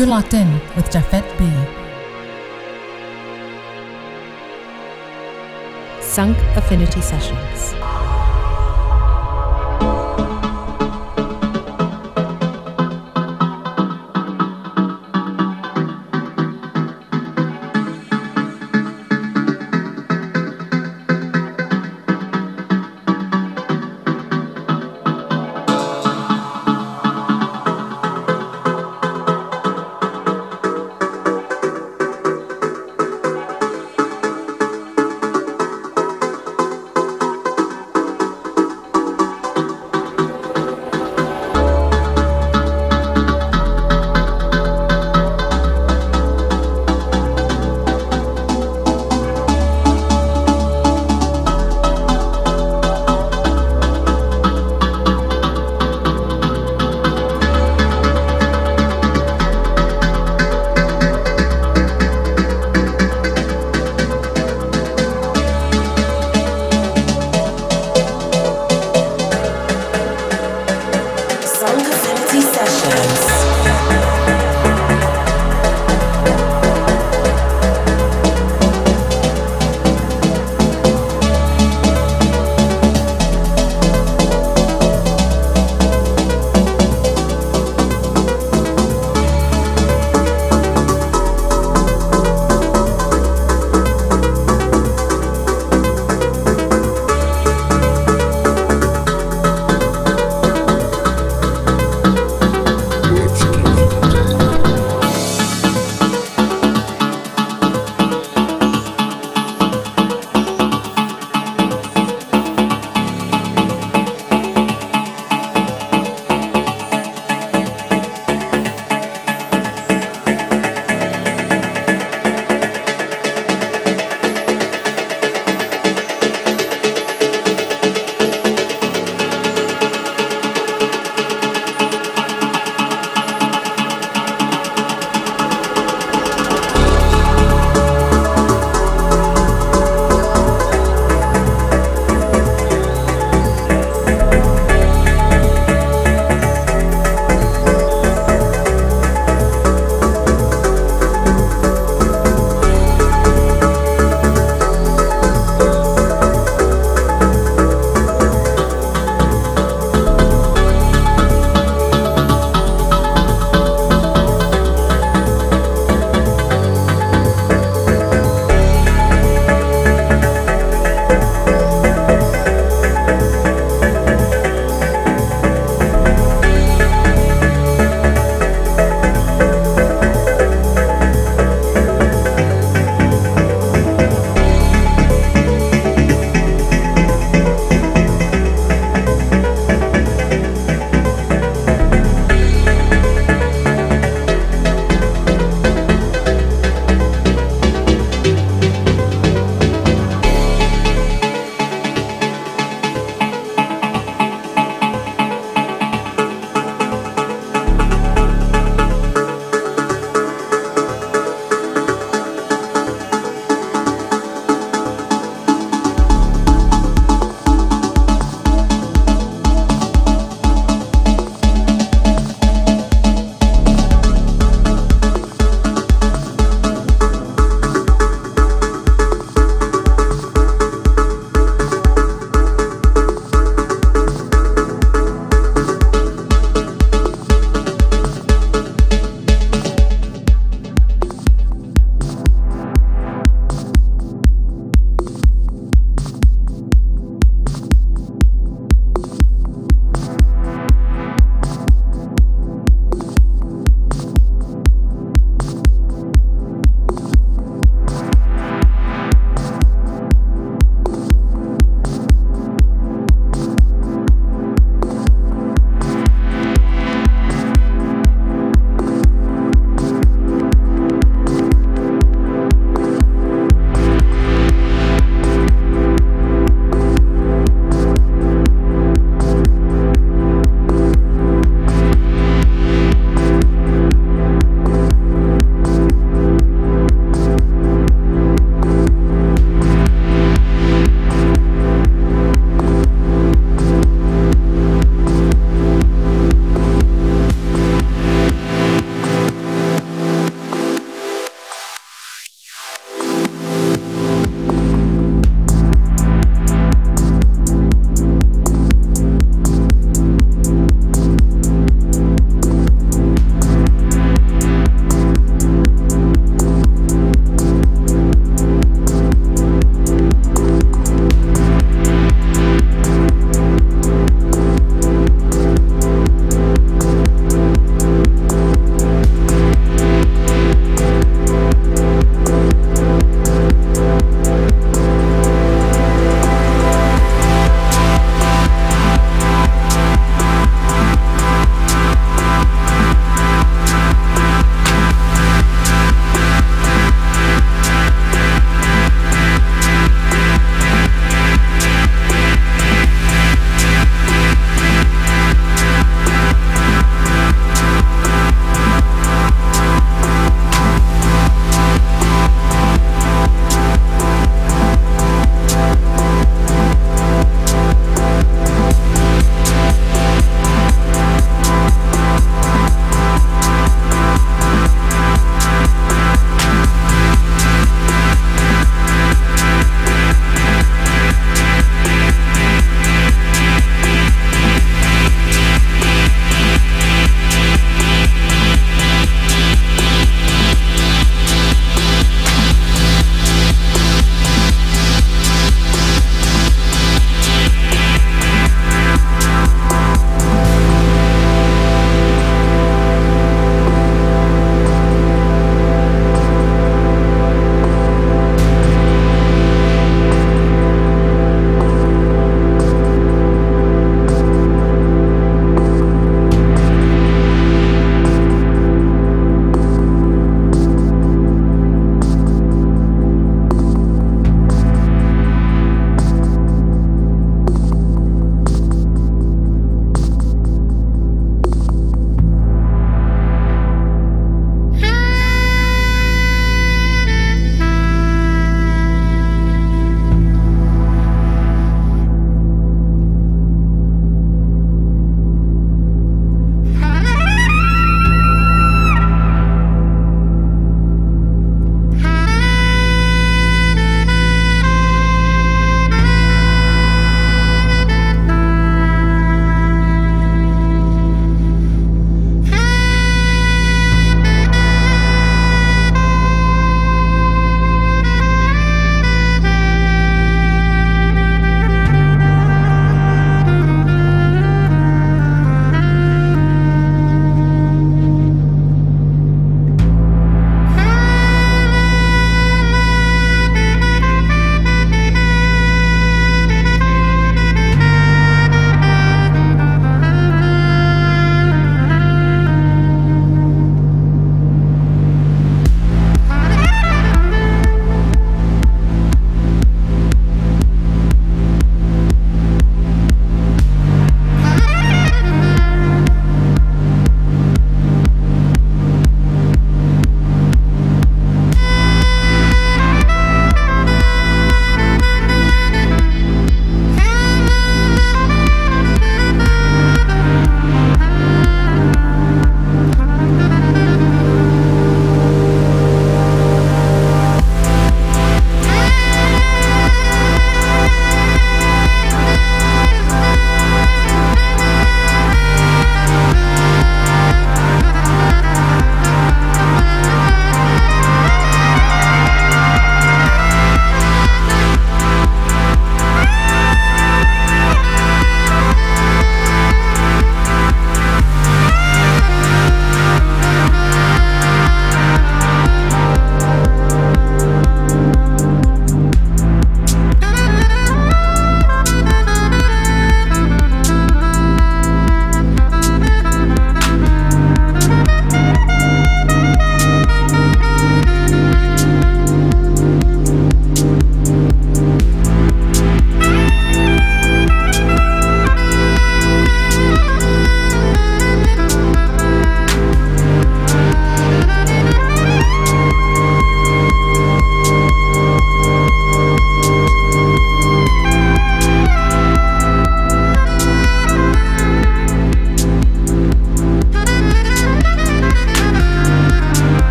You're locked in with Jafet B. Sunk Affinity Sessions.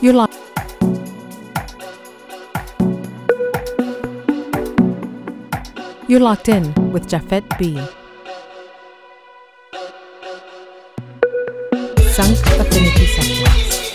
your life. You're locked in with Jafet B. Sunk Affinity Sessions.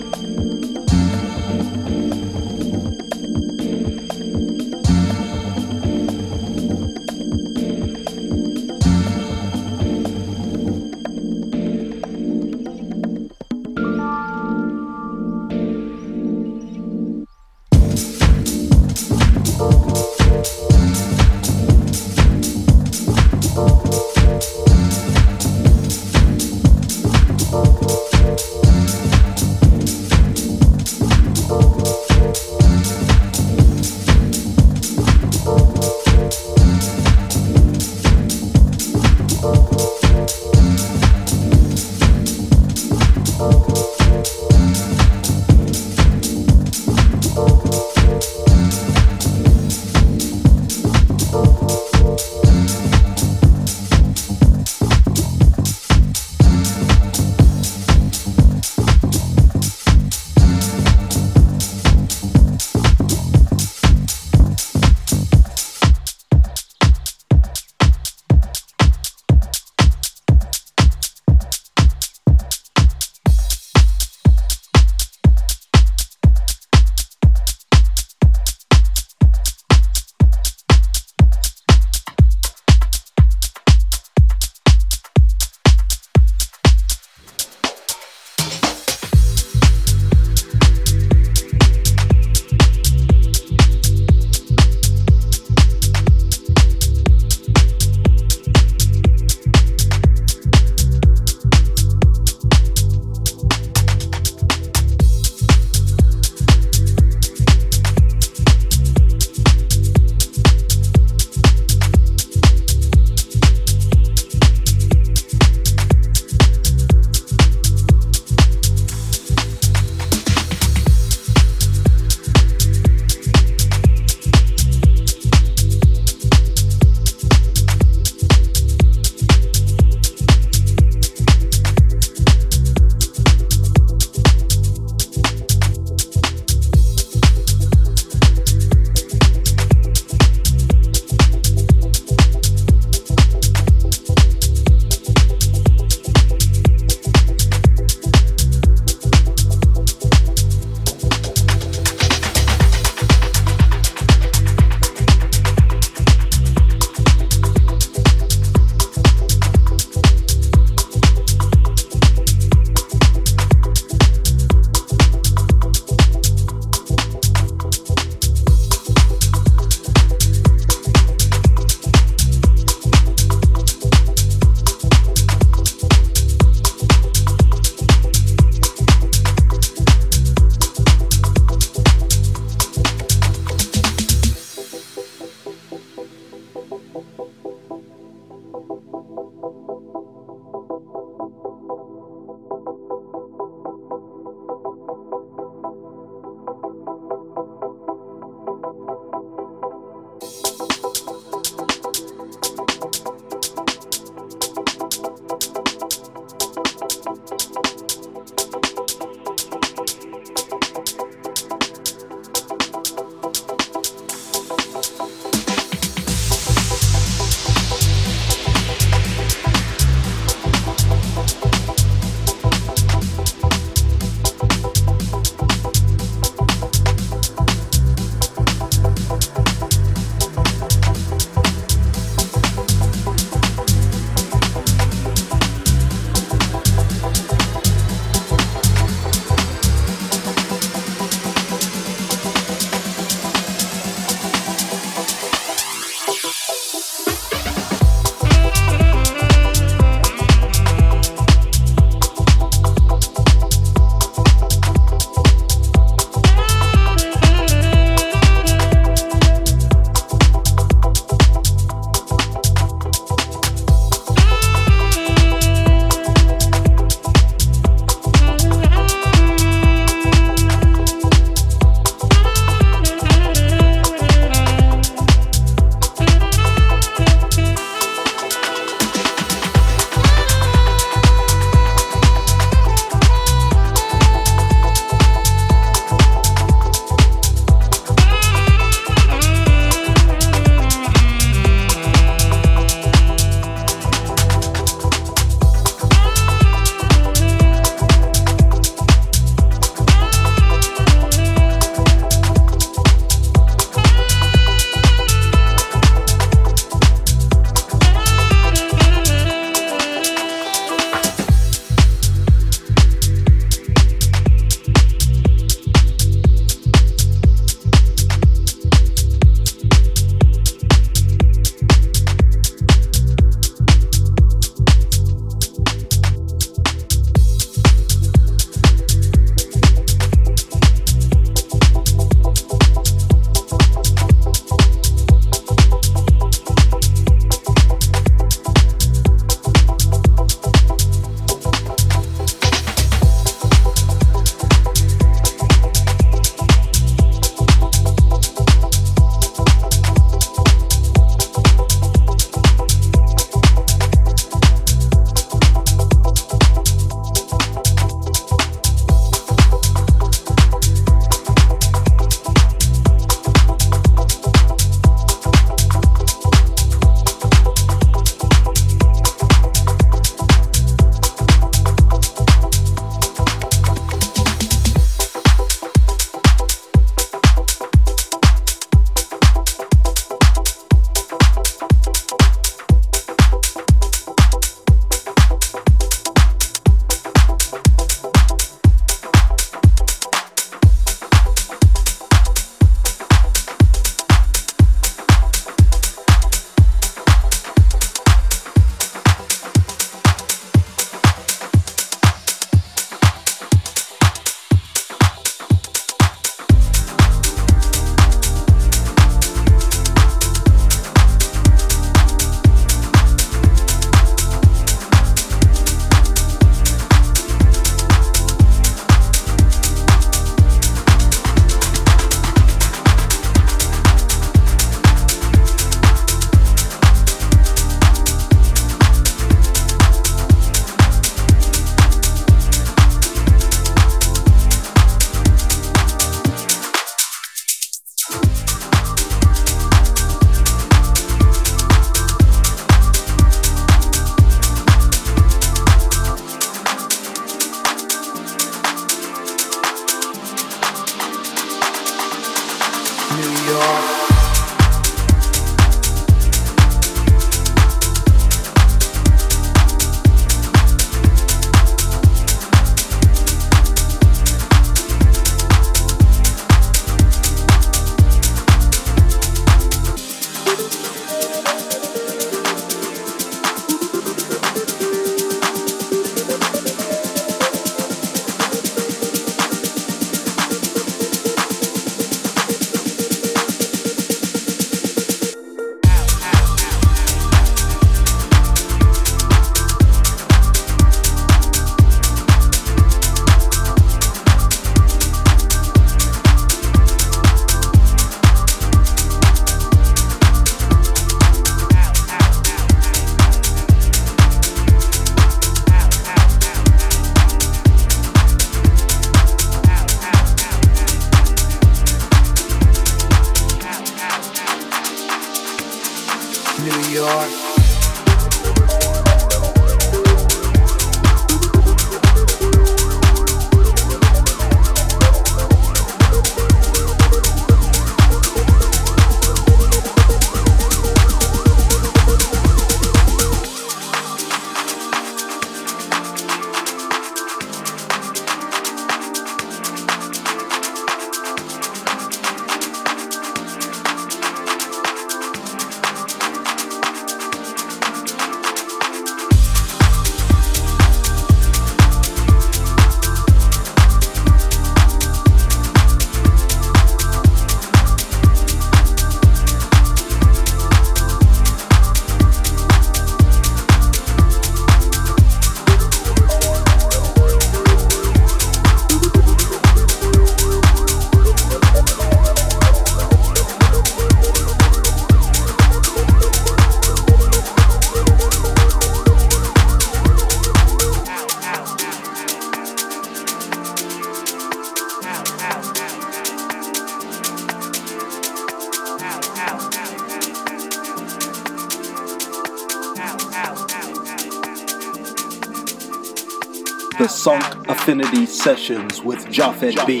Sunk Affinity Sessions with Jaffet B.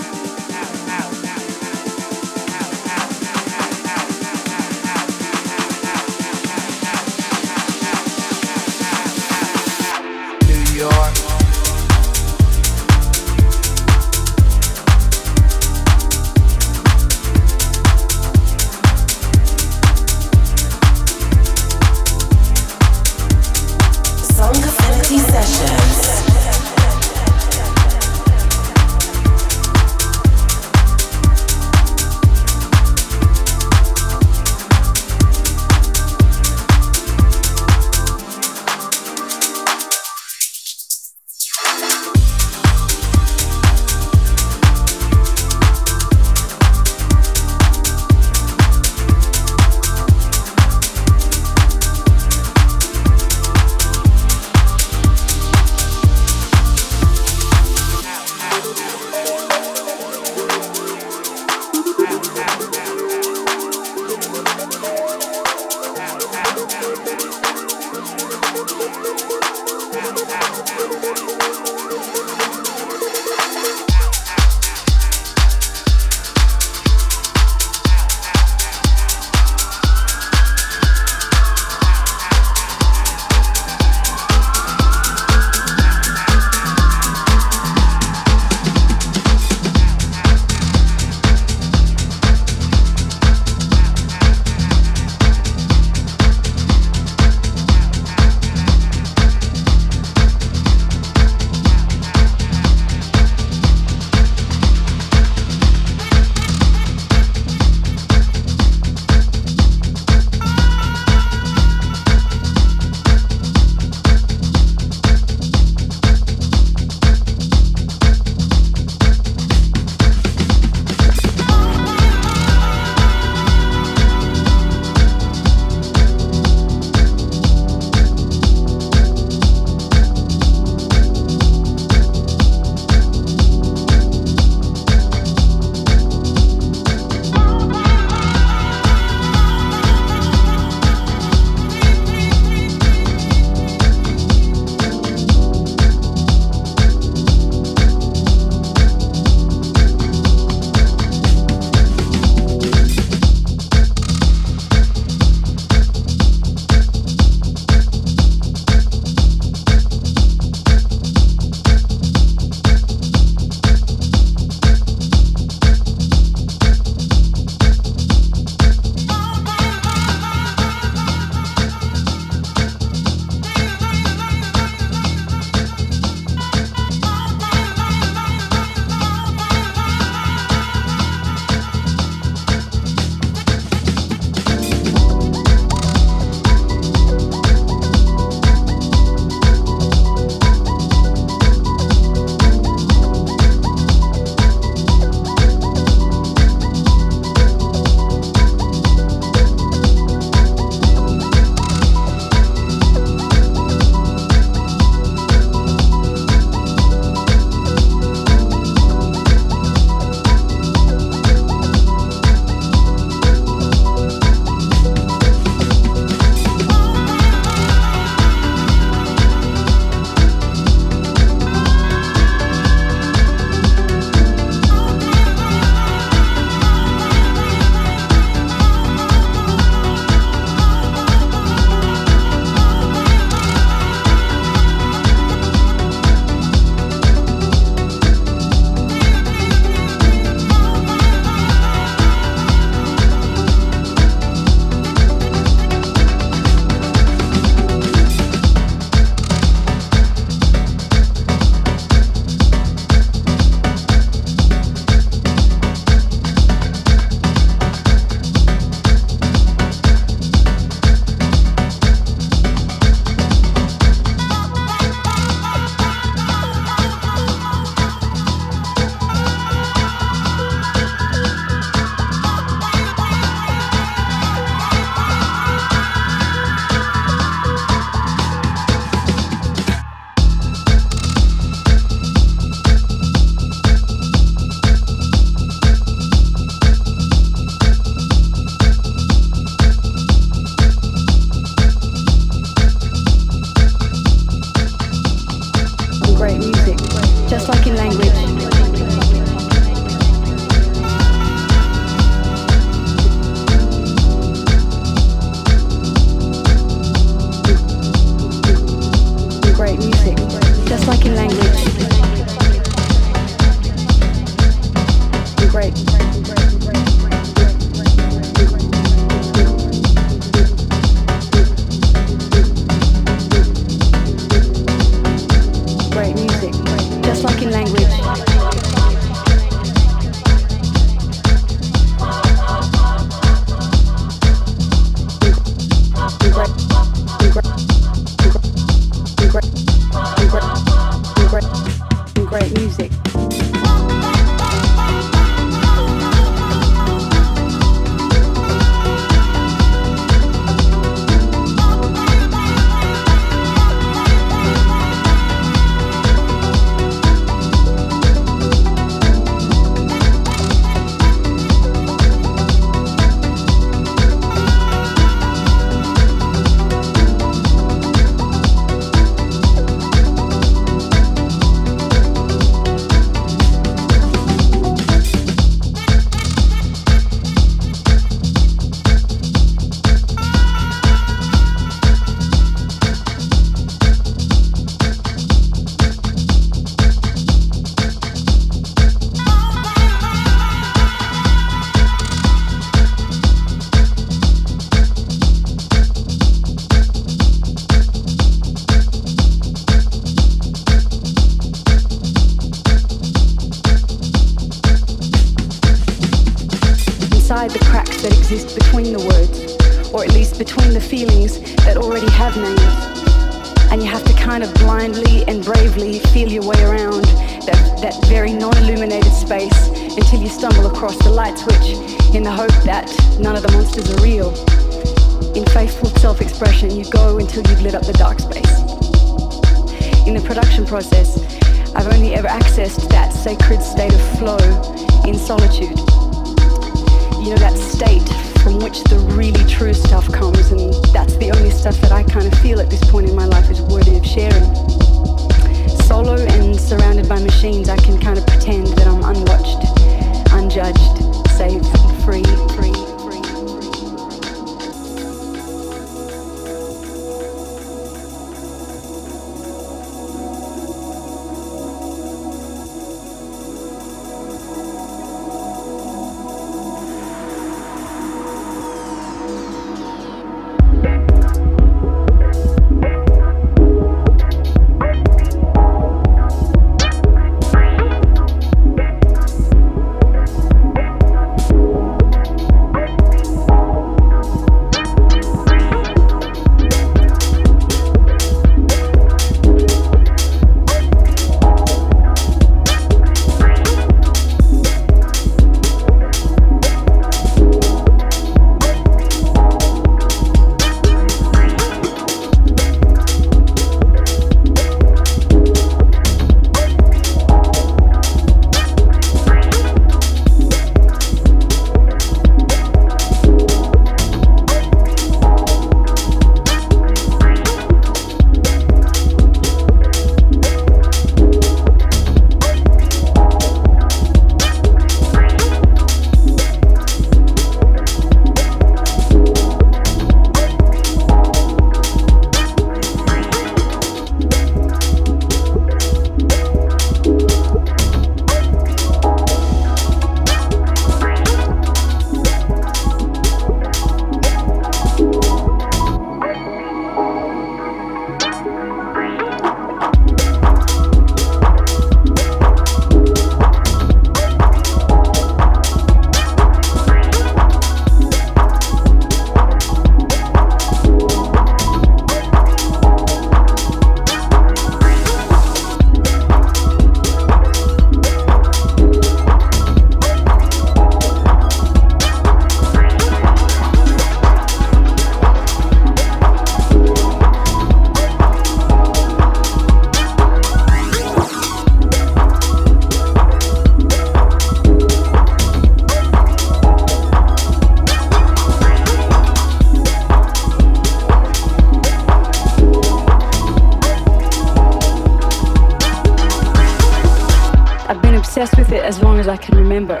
as I can remember.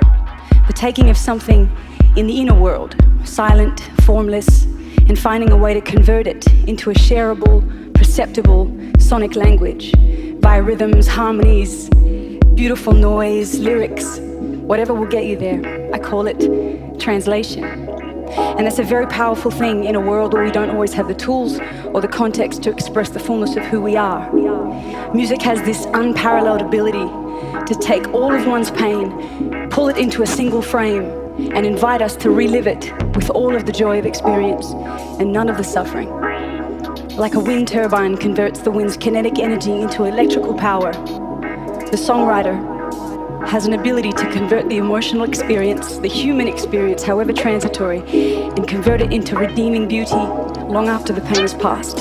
The taking of something in the inner world, silent, formless, and finding a way to convert it into a shareable, perceptible sonic language via rhythms, harmonies, beautiful noise, lyrics, whatever will get you there. I call it translation. And that's a very powerful thing in a world where we don't always have the tools or the context to express the fullness of who we are. Music has this unparalleled ability to take all of one's pain, pull it into a single frame, and invite us to relive it with all of the joy of experience and none of the suffering. Like a wind turbine converts the wind's kinetic energy into electrical power, the songwriter has an ability to convert the emotional experience, the human experience, however transitory, and convert it into redeeming beauty long after the pain is past.